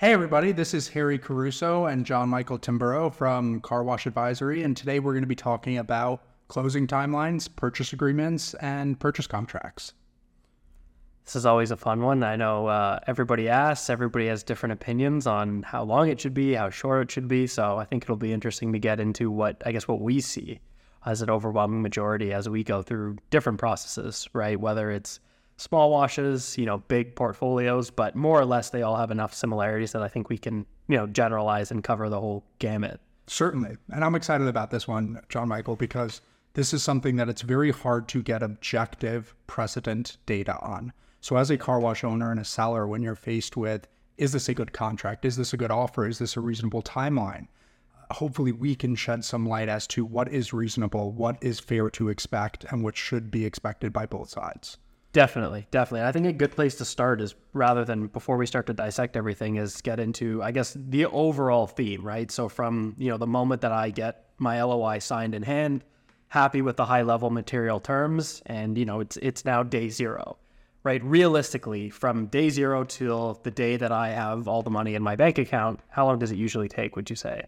Hey, everybody, this is Harry Caruso and John Michael Tamburro from Car Wash Advisory, and today we're going to be talking about closing timelines, purchase agreements, and purchase contracts. This is always a fun one. I know uh, everybody asks, everybody has different opinions on how long it should be, how short it should be. So I think it'll be interesting to get into what I guess what we see as an overwhelming majority as we go through different processes, right? Whether it's small washes, you know, big portfolios, but more or less they all have enough similarities that I think we can, you know, generalize and cover the whole gamut. Certainly. And I'm excited about this one, John Michael, because this is something that it's very hard to get objective precedent data on. So, as a car wash owner and a seller, when you're faced with, is this a good contract? Is this a good offer? Is this a reasonable timeline? Hopefully, we can shed some light as to what is reasonable, what is fair to expect, and what should be expected by both sides. Definitely, definitely. I think a good place to start is rather than before we start to dissect everything is get into I guess the overall theme, right? So from, you know, the moment that I get my LOI signed in hand, happy with the high level material terms and you know, it's it's now day 0. Right? Realistically, from day 0 till the day that I have all the money in my bank account, how long does it usually take, would you say?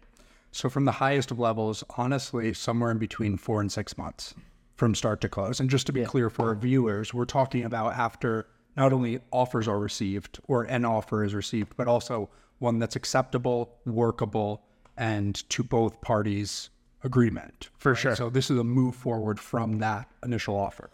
So from the highest of levels, honestly, somewhere in between 4 and 6 months from start to close. And just to be yeah. clear for our viewers, we're talking about after not only offers are received or an offer is received, but also one that's acceptable, workable, and to both parties' agreement. For right? sure. So this is a move forward from that initial offer.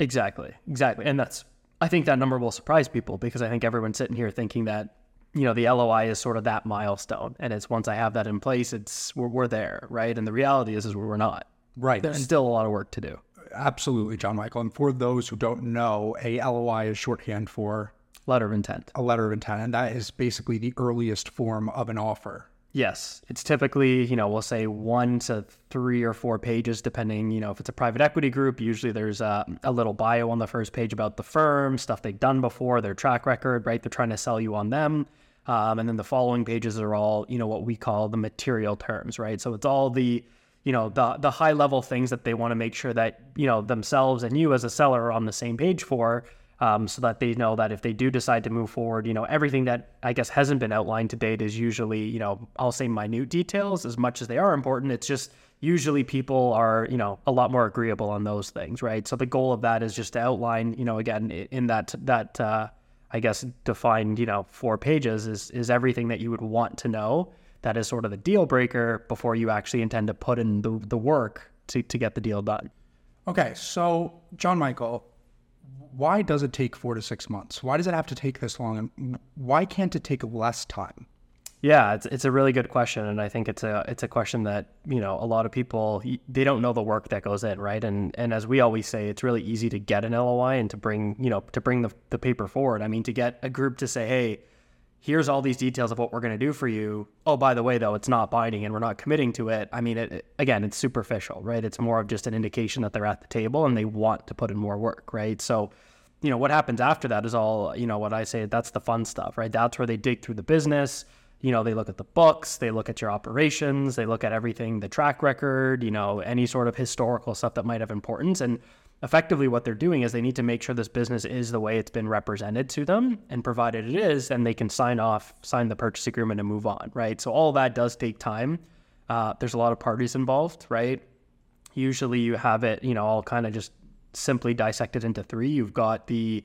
Exactly. Exactly. And that's I think that number will surprise people because I think everyone's sitting here thinking that you know the LOI is sort of that milestone, and it's once I have that in place, it's we're, we're there, right? And the reality is, is we're not. Right. There's and still a lot of work to do. Absolutely, John Michael. And for those who don't know, a LOI is shorthand for letter of intent. A letter of intent, and that is basically the earliest form of an offer. Yes, it's typically, you know, we'll say one to three or four pages, depending, you know, if it's a private equity group. Usually there's a, a, little bio on the first page about the firm, stuff they've done before, their track record, right? They're trying to sell you on them. Um, and then the following pages are all, you know, what we call the material terms, right? So it's all the, you know the the high level things that they want to make sure that you know themselves and you as a seller are on the same page for um, so that they know that if they do decide to move forward you know everything that i guess hasn't been outlined to date is usually you know i'll say minute details as much as they are important. It's just usually people are you know a lot more agreeable on those things right? So the goal of that is just to outline you know again in that that uh, i guess defined you know four pages is is everything that you would want to know that is sort of the deal breaker before you actually intend to put in the, the work to, to get the deal done. Okay, so John Michael, why does it take four to six months? Why does it have to take this long? And why can't it take less time? Yeah, it's, it's a really good question, and I think it's a it's a question that you know a lot of people they don't know the work that goes in, right? And and as we always say, it's really easy to get an LOI and to bring you know to bring the, the paper forward. I mean, to get a group to say, hey, here's all these details of what we're going to do for you. Oh, by the way, though, it's not binding and we're not committing to it. I mean, it, it, again, it's superficial, right? It's more of just an indication that they're at the table and they want to put in more work, right? So, you know, what happens after that is all, you know, what I say, that's the fun stuff, right? That's where they dig through the business. You know, they look at the books, they look at your operations, they look at everything, the track record, you know, any sort of historical stuff that might have importance. And effectively what they're doing is they need to make sure this business is the way it's been represented to them and provided it is then they can sign off sign the purchase agreement and move on right? So all that does take time. Uh, there's a lot of parties involved right? Usually you have it you know all kind of just simply dissected into three. You've got the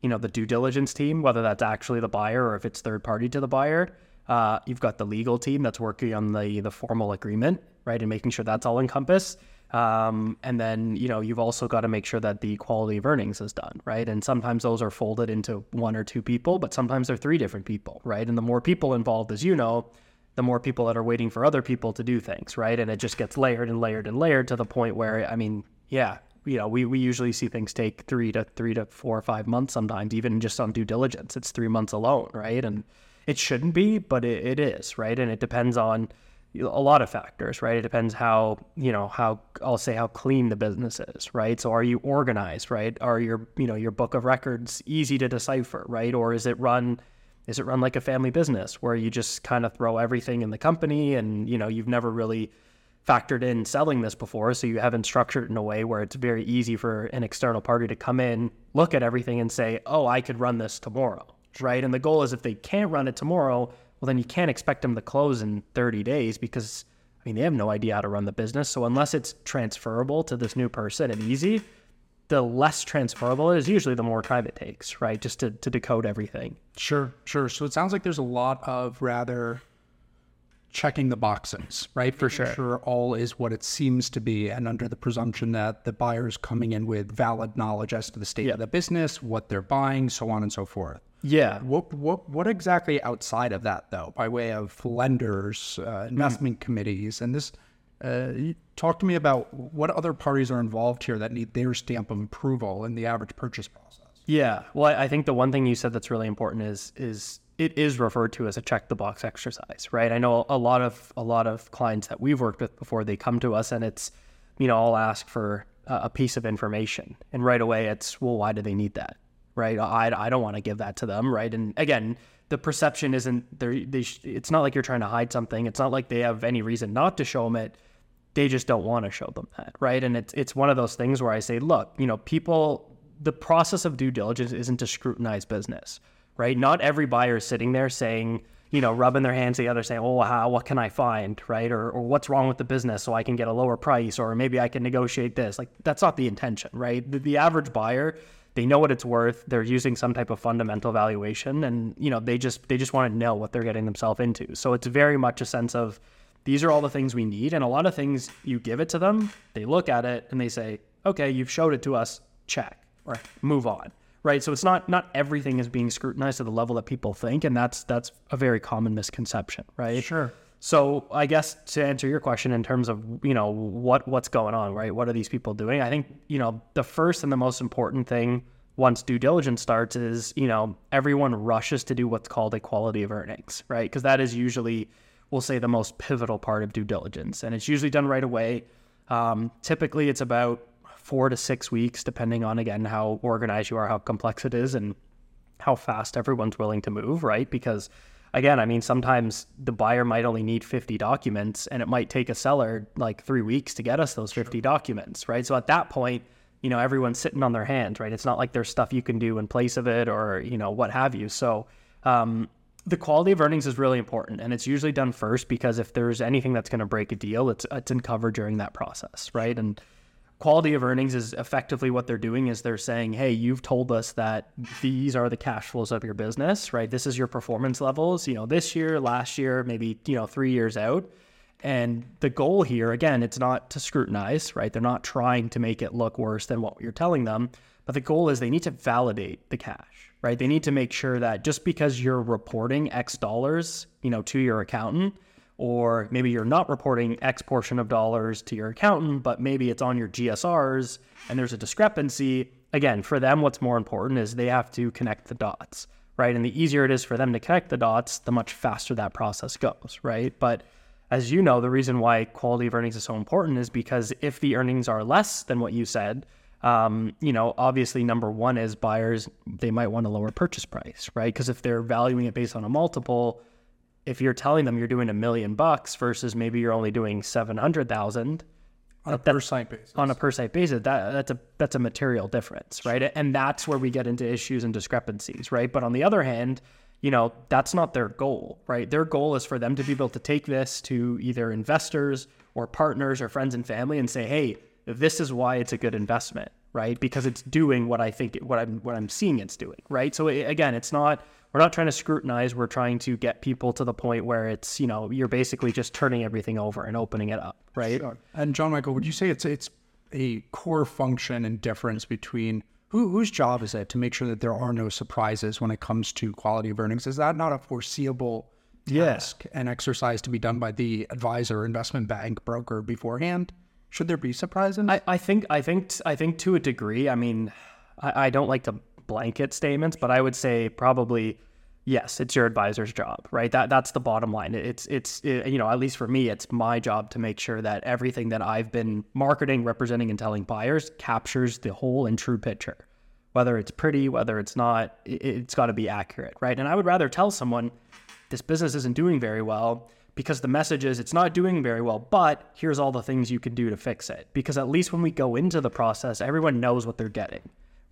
you know the due diligence team whether that's actually the buyer or if it's third party to the buyer. Uh, you've got the legal team that's working on the the formal agreement right and making sure that's all encompassed um, and then, you know, you've also got to make sure that the quality of earnings is done, right? And sometimes those are folded into one or two people, but sometimes they're three different people, right? And the more people involved, as you know, the more people that are waiting for other people to do things, right? And it just gets layered and layered and layered to the point where, I mean, yeah, you know, we, we usually see things take three to three to four or five months sometimes, even just on due diligence. It's three months alone, right? And it shouldn't be, but it, it is, right? And it depends on, a lot of factors, right? It depends how, you know, how I'll say how clean the business is, right? So are you organized, right? Are your, you know, your book of records easy to decipher, right? Or is it run is it run like a family business where you just kind of throw everything in the company and, you know, you've never really factored in selling this before, so you haven't structured it in a way where it's very easy for an external party to come in, look at everything and say, "Oh, I could run this tomorrow." Right? And the goal is if they can't run it tomorrow, well, then you can't expect them to close in 30 days because, I mean, they have no idea how to run the business. So unless it's transferable to this new person and easy, the less transferable it is, usually the more time it takes, right? Just to, to decode everything. Sure, sure. So it sounds like there's a lot of rather checking the boxes, right? For sure. sure all is what it seems to be, and under the presumption that the buyer's coming in with valid knowledge as to the state Yeah. of the business, what they're buying, so on and so forth. Yeah. What what what exactly outside of that though, by way of lenders, uh, investment committees, and this? Uh, talk to me about what other parties are involved here that need their stamp of approval in the average purchase process. Yeah. Well, I think the one thing you said that's really important is is it is referred to as a check the box exercise, right? I know a lot of a lot of clients that we've worked with before they come to us and it's, you know, I'll ask for a piece of information and right away it's, well, why do they need that, right? I, I don't want to give that to them, right? And again, the perception isn't there. They sh- it's not like you're trying to hide something. It's not like they have any reason not to show them it they just don't want to show them that, right? And it's it's one of those things where I say, look, you know, people, the process of due diligence isn't to scrutinize business, right? Not every buyer is sitting there saying, you know, rubbing their hands together, saying, "Oh, how, what can I find, right? Or, or what's wrong with the business so I can get a lower price, or maybe I can negotiate this." Like that's not the intention, right? The, the average buyer, they know what it's worth. They're using some type of fundamental valuation, and you know, they just they just want to know what they're getting themselves into. So it's very much a sense of these are all the things we need. And a lot of things you give it to them, they look at it and they say, okay, you've showed it to us, check. Right. Move on. Right. So it's not not everything is being scrutinized to the level that people think. And that's that's a very common misconception, right? Sure. So I guess to answer your question in terms of, you know, what what's going on, right? What are these people doing? I think, you know, the first and the most important thing once due diligence starts is, you know, everyone rushes to do what's called a quality of earnings, right? Because that is usually we'll say the most pivotal part of due diligence and it's usually done right away um, typically it's about four to six weeks depending on again how organized you are how complex it is and how fast everyone's willing to move right because again i mean sometimes the buyer might only need 50 documents and it might take a seller like three weeks to get us those 50 documents right? So at that point you know everyone's sitting on their hands right? It's not like there's stuff you can do in place of it or you know what have you. So um, the quality of earnings is really important and it's usually done first because if there's anything that's going to break a deal it's it's uncovered during that process right? And quality of earnings is effectively what they're doing is they're saying hey you've told us that these are the cash flows of your business right? This is your performance levels you know this year last year maybe you know 3 years out. And the goal here again it's not to scrutinize right? They're not trying to make it look worse than what you're telling them but the goal is they need to validate the cash right? They need to make sure that just because you're reporting x dollars you know to your accountant or maybe you're not reporting X portion of dollars to your accountant, but maybe it's on your GSRs and there's a discrepancy. Again, for them, what's more important is they have to connect the dots, right? And the easier it is for them to connect the dots, the much faster that process goes, right? But as you know, the reason why quality of earnings is so important is because if the earnings are less than what you said, um, you know, obviously number one is buyers they might want a lower purchase price, right? Because if they're valuing it based on a multiple, if you're telling them you're doing a million bucks versus maybe you're only doing seven hundred thousand On a per site basis. on a per site basis, that that's a that's a material difference, right? And that's where we get into issues and discrepancies, right? But on the other hand, you know, that's not their goal, right? Their goal is for them to be able to take this to either investors or partners or friends and family and say, hey, this is why it's a good investment, right? Because it's doing what I think what I'm what I'm seeing it's doing, right? So it, again, it's not we're not trying to scrutinize. We're trying to get people to the point where it's you know you're basically just turning everything over and opening it up, right? Sure. And John Michael, would you say it's it's a core function and difference between who, whose job is it to make sure that there are no surprises when it comes to quality of earnings? Is that not a foreseeable task and exercise to be done by the advisor, investment bank, broker beforehand? Should there be surprises? I, I think I think I think to a degree. I mean, I, I don't like to blanket statements, but I would say probably yes, it's your advisor's job, right? That that's the bottom line. It's it's it, you know at least for me, it's my job to make sure that everything that I've been marketing, representing, and telling buyers captures the whole and true picture. Whether it's pretty, whether it's not, it, it's got to be accurate, right? And I would rather tell someone this business isn't doing very well because the message is it's not doing very well, but here's all the things you can do to fix it. Because at least when we go into the process, everyone knows what they're getting,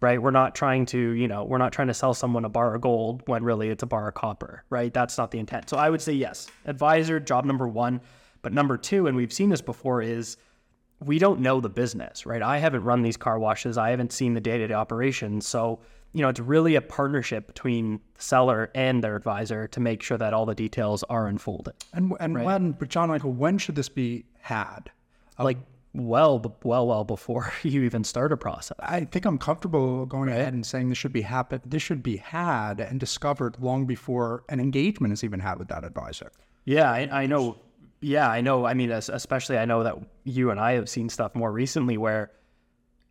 right? We're not trying to, you know, we're not trying to sell someone a bar of gold when really it's a bar of copper, right? That's not the intent. So I would say yes, advisor, job number one. But number two, and we've seen this before, is we don't know the business, right? I haven't run these car washes. I haven't seen the day to day operations. So, you know, it's really a partnership between the seller and their advisor to make sure that all the details are unfolded. And and when, but John Michael, when should this be had? Like well, well, well before you even start a process. I think I'm comfortable going ahead and saying this should be happen. This should be had and discovered long before an engagement is even had with that advisor. Yeah, I, I know. Yeah, I know. I mean, especially I know that you and I have seen stuff more recently where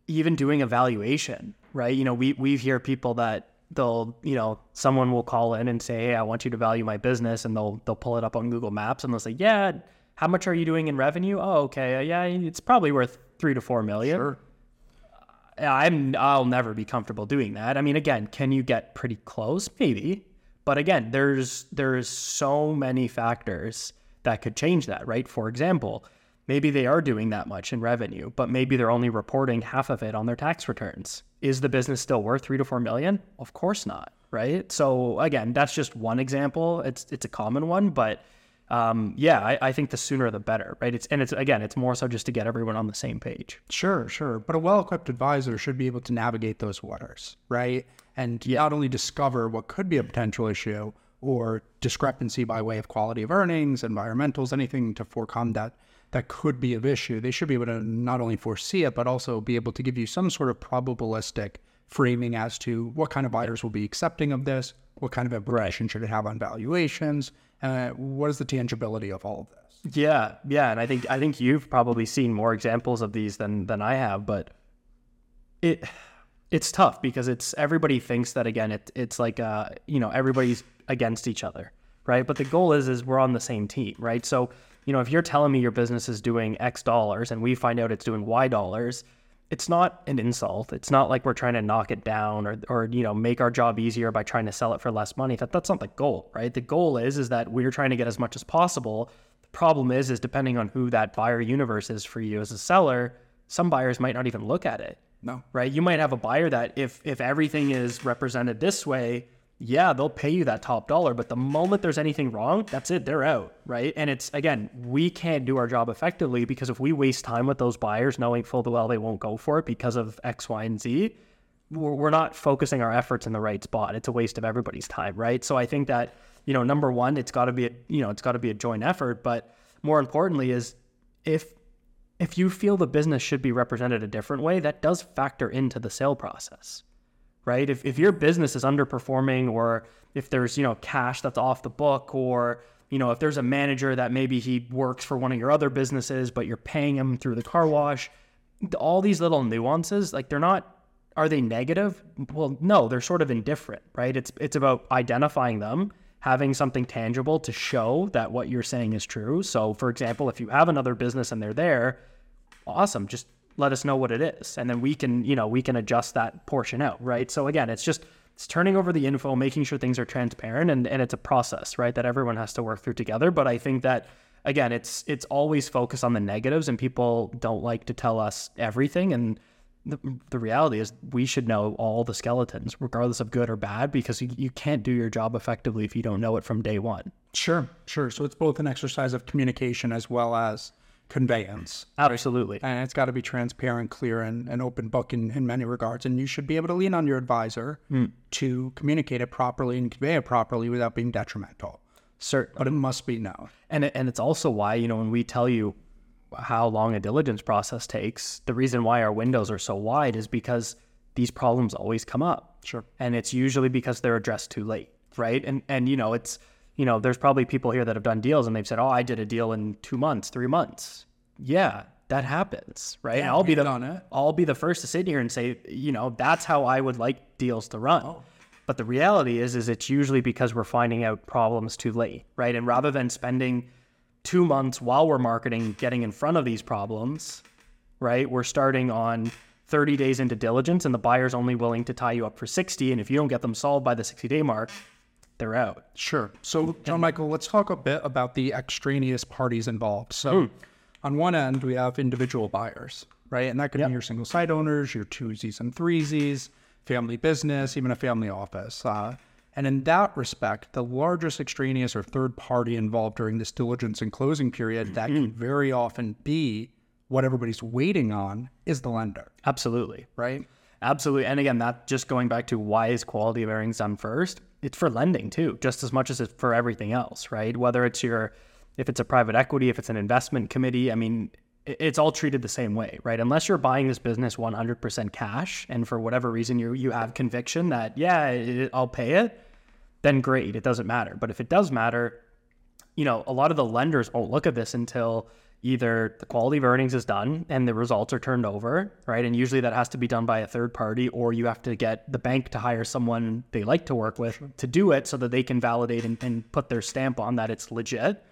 even doing evaluation, right? You know, we we hear people that they'll, you know, someone will call in and say, "Hey, I want you to value my business," and they'll they'll pull it up on Google Maps and they'll say, "Yeah, how much are you doing in revenue? Oh, okay, uh, yeah, it's probably worth three to four million. Sure. I'm I'll never be comfortable doing that. I mean, again, can you get pretty close? Maybe, but again, there's there's so many factors that could change that, right? For example, maybe they are doing that much in revenue, but maybe they're only reporting half of it on their tax returns. Is the business still worth three to four million? Of course not, right? So again, that's just one example. It's it's a common one, but um, yeah, I, I think the sooner the better, right? It's and it's again, it's more so just to get everyone on the same page. Sure, sure. But a well equipped advisor should be able to navigate those waters, right? And not only discover what could be a potential issue or discrepancy by way of quality of earnings, environmentals, anything to forecome that that could be of issue. They should be able to not only foresee it, but also be able to give you some sort of probabilistic framing as to what kind of buyers will be accepting of this, what kind of implication should it have on valuations, uh, what is the tangibility of all of this. Yeah, yeah, and I think I think you've probably seen more examples of these than than I have, but it it's tough because it's everybody thinks that again it it's like uh you know everybody's against each other, right? But the goal is is we're on the same team, right? So you know if you're telling me your business is doing X dollars and we find out it's doing Y dollars, it's not an insult. It's not like we're trying to knock it down or, or you know make our job easier by trying to sell it for less money. That that's not the goal, right? The goal is is that we're trying to get as much as possible. The problem is is depending on who that buyer universe is for you as a seller, some buyers might not even look at it. No. Right? You might have a buyer that if if everything is represented this way, yeah, they'll pay you that top dollar, but the moment there's anything wrong, that's it, they're out, right? And it's again, we can't do our job effectively because if we waste time with those buyers knowing full well they won't go for it because of X, Y, and Z, we're not focusing our efforts in the right spot. It's a waste of everybody's time, right? So I think that, you know, number one, it's got to be a, you know, it's got to be a joint effort, but more importantly is if if you feel the business should be represented a different way, that does factor into the sale process right? If, if your business is underperforming or if there's, you know, cash that's off the book or, you know, if there's a manager that maybe he works for one of your other businesses, but you're paying him through the car wash, all these little nuances, like they're not, are they negative? Well, no, they're sort of indifferent, right? It's, it's about identifying them, having something tangible to show that what you're saying is true. So for example, if you have another business and they're there, awesome. Just let us know what it is. And then we can you know we can adjust that portion out right? So again it's just it's turning over the info making sure things are transparent and, and it's a process right that everyone has to work through together. But i think that again it's it's always focused on the negatives and people don't like to tell us everything. And the, the reality is we should know all the skeletons regardless of good or bad because you, you can't do your job effectively if you don't know it from day one. Sure, sure. So it's both an exercise of communication as well as conveyance. absolutely And it's got to be transparent, clear, and an open book in, in many regards. And you should be able to lean on your advisor hmm. to communicate it properly and convey it properly without being detrimental. certain But it must be known. And it, and it's also why you know when we tell you how long a diligence process takes, the reason why our windows are so wide is because these problems always come up. Sure. And it's usually because they're addressed too late, right? And and you know it's you know there's probably people here that have done deals and they've said, oh, I did a deal in two months, three months. Yeah, that happens, right? and I'll be the. I'll be the first to sit here and say, you know, that's how I would like deals to run. But the reality is, is it's usually because we're finding out problems too late, right? And rather than spending two months while we're marketing, getting in front of these problems, right? We're starting on 30 days into diligence, and the buyer's only willing to tie you up for 60. And if you don't get them solved by the 60 day mark, they're out. Sure. So, John Michael, let's talk a bit about the extraneous parties involved. So, on one end, we have individual buyers, right? And that could be your single site owners, your twosies and threesies. family business, even a family office. Uh, and in that respect, the largest extraneous or third party involved during this diligence and closing period that can very often be what everybody's waiting on is the lender, Absolutely. right? Absolutely. And again, that just going back to why is quality of earnings done first? It's for lending too, just as much as it's for everything else, right? Whether it's your, if it's a private equity, if it's an investment committee, I mean, it's all treated the same way, right? Unless you're buying this business 100% cash and for whatever reason you, you have conviction that, yeah, it, I'll pay it, then great, it doesn't matter. But if it does matter, you know, a lot of the lenders won't look at this until either the quality of earnings is done and the results are turned over, right? And usually that has to be done by a third party, or you have to get the bank to hire someone they like to work with to do it so that they can validate and, and put their stamp on that it's legit.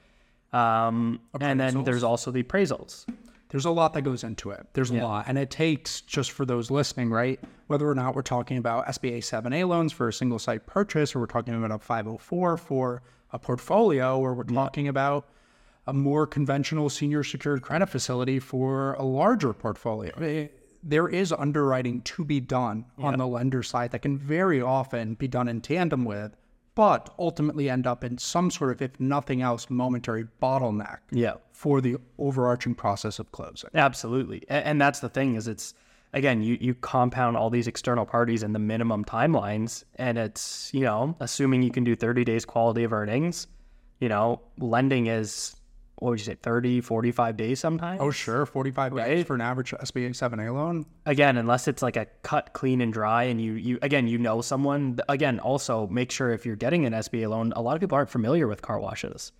Um, and then there's also the appraisals. There's a lot that goes into it. There's a lot. And it takes, just for those listening, right? Whether or not we're talking about SBA 7A loans for a single site purchase, or we're talking about a 504 for a portfolio, or we're talking about a more conventional senior secured credit facility for a larger portfolio. Eh, There is underwriting to be done on the lender side that can very often be done in tandem with, but ultimately end up in some sort of, if nothing else, momentary bottleneck Yeah. for the overarching process of closing. Absolutely. And that's the thing is it's again, you you compound all these external parties and the minimum timelines and it's, you know, assuming you can do 30 days quality of earnings, you know, lending is what would you say 30, 45 days sometimes? Oh, sure. 45 days for an average SBA 7A loan. Again, unless it's like a cut clean and dry and you you again, you know someone, again, also make sure if you're getting an SBA loan, a lot of people aren't familiar with car washes.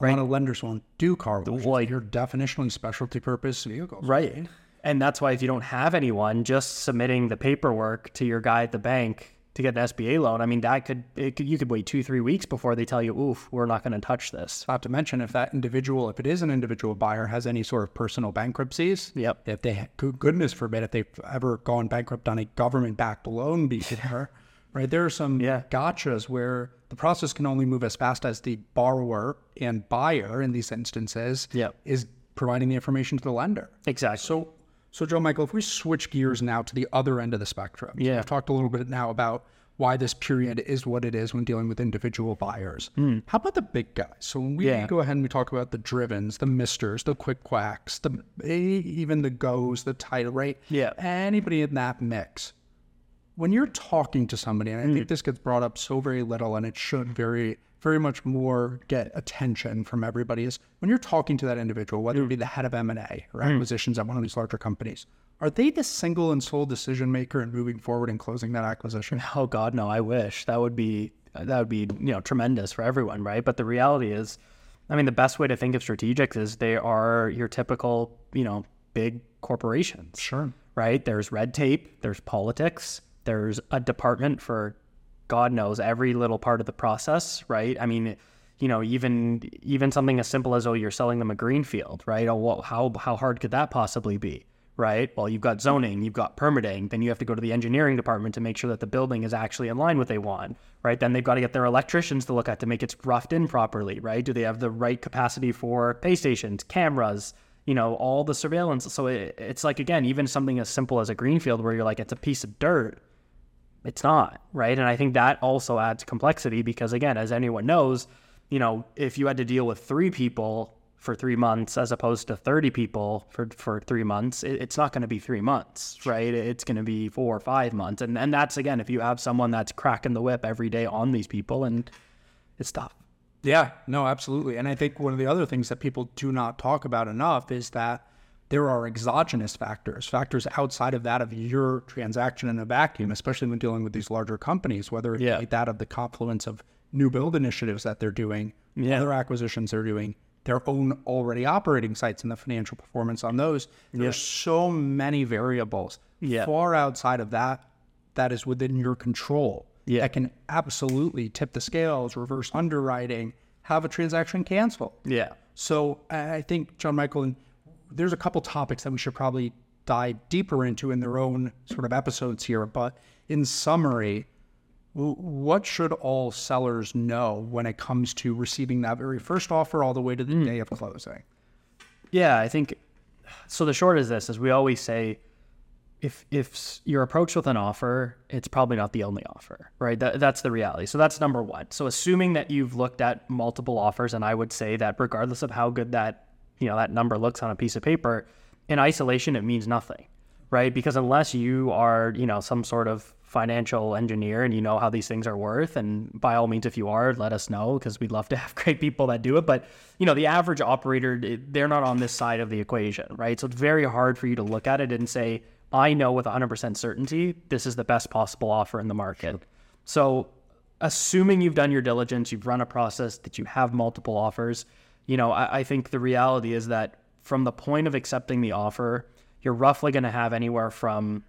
A lot of lenders won't do car washes. like- You're definitionally specialty purpose vehicles. Right. And that's why if you don't have anyone, just submitting the paperwork to your guy at the bank to get an SBA loan, I mean, that could, it could you could wait two, three weeks before they tell you, oof, we're not going to touch this. Not to mention, if that individual, if it is an individual buyer, has any sort of personal bankruptcies, Yep. if they, goodness forbid, if they've ever gone bankrupt on a government backed loan before, right? There are some Yeah. gotchas where the process can only move as fast as the borrower and buyer in these instances Yep. is providing the information to the lender. Exactly. So, so Joe Michael, if we switch gears now to the other end of the spectrum, so Yeah. we've talked a little bit now about why this period is what it is when dealing with individual buyers. How about the big guys? So when we. Yeah. go ahead and we talk about the drivens, the misters, the quick quacks, the even the goes, the Tidal, right? Yeah. Anybody in that mix. When you're talking to somebody, and I Hmm. think this gets brought up so very little, and it should very, very much more get attention from everybody, is when you're talking to that individual, whether Hmm. it be the head of M and A or acquisitions at one of these larger companies, are they the single and sole decision maker in moving forward and closing that acquisition? Oh God, no! I wish that would be that would be you know tremendous for everyone, right? But the reality is, I mean, the best way to think of strategics is they are your typical you know big corporations. Sure. right? There's red tape, there's politics, there's a department for God knows every little part of the process, right? I mean, you know, even even something as simple as oh, you're selling them a greenfield, right? Oh, well, how how hard could that possibly be, right? Well, you've got zoning, you've got permitting, then you have to go to the engineering department to make sure that the building is actually in line with what they want, right? Then they've got to get their electricians to look at to make it roughed in properly, right? Do they have the right capacity for pay stations, cameras? you know, all the surveillance. So it, it's like, again, even something as simple as a greenfield where you're like, it's a piece of dirt. It's not, right? And I think that also adds complexity because, again, as anyone knows, you know, if you had to deal with three people for three months as opposed to 30 people for, for three months, it, it's not going to be three months, right? It's going to be four or five months. And, and that's, again, if you have someone that's cracking the whip every day on these people, and it's tough. Yeah, no, absolutely. And I think one of the other things that people do not talk about enough is that there are exogenous factors, factors outside of that of your transaction in a vacuum, especially when dealing with these larger companies, whether it's Yeah. like that of the confluence of new build initiatives that they're doing, Yeah. other acquisitions they're doing, their own already operating sites and the financial performance on those. There's so many variables Yeah. far outside of that that is within your control Yeah. that can absolutely tip the scales, reverse underwriting, have a transaction cancel. Yeah. So I I think, John Michael, and there's a couple topics that we should probably dive deeper into in their own sort of episodes here. But in summary, what should all sellers know when it comes to receiving that very first offer all the way to the hmm. day of closing? Yeah, I think so. The short is this: is we always say, if if you're approached with an offer, it's probably not the only offer, right? That, that's the reality. So that's number one. So assuming that you've looked at multiple offers, and I would say that regardless of how good that you know that number looks on a piece of paper, in isolation it means nothing, right? Because unless you are you know some sort of financial engineer and you know how these things are worth and by all means if you are let us know because we'd love to have great people that do it. But you know the average operator they're not on this side of the equation right? So it's very hard for you to look at it and say i know with 100% certainty this is the best possible offer in the market. So assuming you've done your diligence you've run a process that you have multiple offers you know i, I think the reality is that from the point of accepting the offer you're roughly going to have anywhere from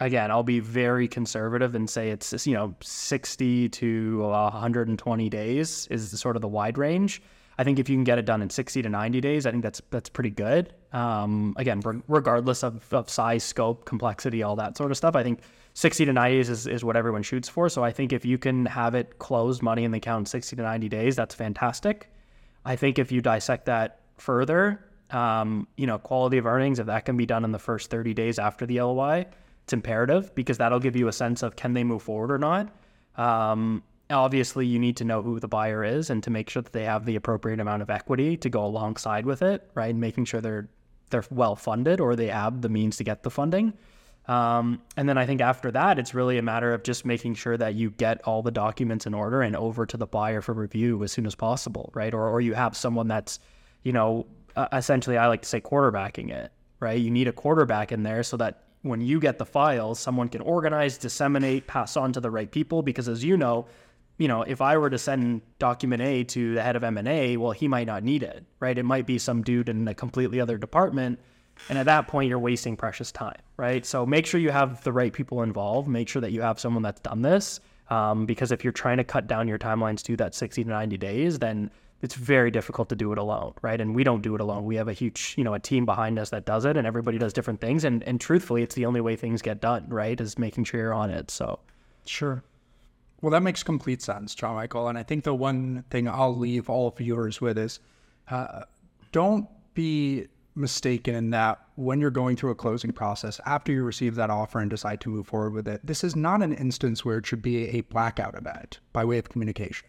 again, I'll be very conservative and say it's you know 60 to 120 days is sort of the wide range. I think if you can get it done in 60 to 90 days, I think that's that's pretty good. Um, again, re- regardless of, of size, scope, complexity, all that sort of stuff, I think 60 to 90 days is, is what everyone shoots for. So I think if you can have it closed, money in the account in 60 to 90 days, that's fantastic. I think if you dissect that further, um, you know, quality of earnings, if that can be done in the first 30 days after the LOI, it's imperative because that'll give you a sense of can they move forward or not. Um, obviously, you need to know who the buyer is and to make sure that they have the appropriate amount of equity to go alongside with it, right? And making sure they're they're well funded or they have the means to get the funding. Um, and then I think after that, it's really a matter of just making sure that you get all the documents in order and over to the buyer for review as soon as possible, right? Or, or you have someone that's, you know, essentially, I like to say quarterbacking it, right? You need a quarterback in there so that when you get the files, someone can organize, disseminate, pass on to the right people. Because as you know, you know, if I were to send document A to the head of M&A, well, he might not need it, right? It might be some dude in a completely other department. And at that point, you're wasting precious time, right? So make sure you have the right people involved. Make sure that you have someone that's done this. Um, because if you're trying to cut down your timelines to that 60 to 90 days, then it's very difficult to do it alone, right? And we don't do it alone. We have a huge, you know, a team behind us that does it, and everybody does different things. And and truthfully, it's the only way things get done, right? Is making sure you're on it. So Sure. Well, that makes complete sense, John Michael. And I think the one thing I'll leave all viewers with is uh, don't be mistaken in that when you're going through a closing process, after you receive that offer and decide to move forward with it, this is not an instance where it should be a blackout event by way of communication.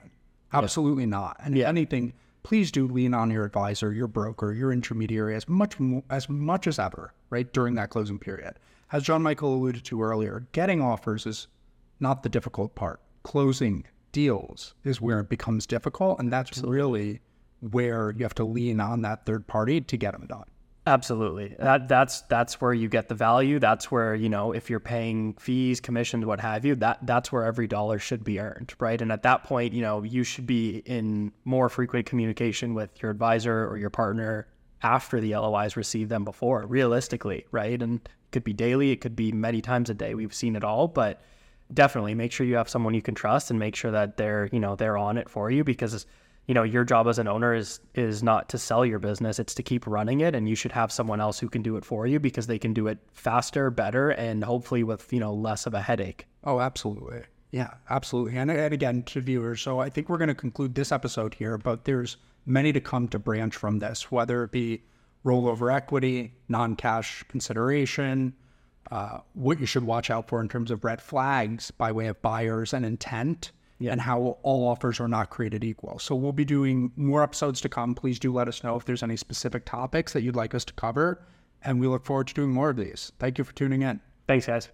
Absolutely not. And if anything, please do lean on your advisor, your broker, your intermediary as much mo- as much as ever, right during that closing period. As John Michael alluded to earlier, getting offers is not the difficult part. Closing deals is where it becomes difficult, and that's really where you have to lean on that third party to get them done. Absolutely. That that's that's where you get the value. That's where, you know, if you're paying fees, commissions, what have you, that that's where every dollar should be earned, right? And at that point, you know, you should be in more frequent communication with your advisor or your partner after the LOIs receive them before, realistically, right? And it could be daily, it could be many times a day. We've seen it all, but definitely make sure you have someone you can trust and make sure that they're, you know, they're on it for you because you know your job as an owner is is not to sell your business it's to keep running it and you should have someone else who can do it for you because they can do it faster better and hopefully with you know less of a headache Oh, absolutely. Yeah, absolutely. And, and again, to viewers, so I think we're going to conclude this episode here, but there's many to come to branch from this, whether it be rollover equity, non cash consideration, uh, what you should watch out for in terms of red flags by way of buyers and intent, and how all offers are not created equal. So we'll be doing more episodes to come. Please do let us know if there's any specific topics that you'd like us to cover, and we look forward to doing more of these. Thank you for tuning in. thanks guys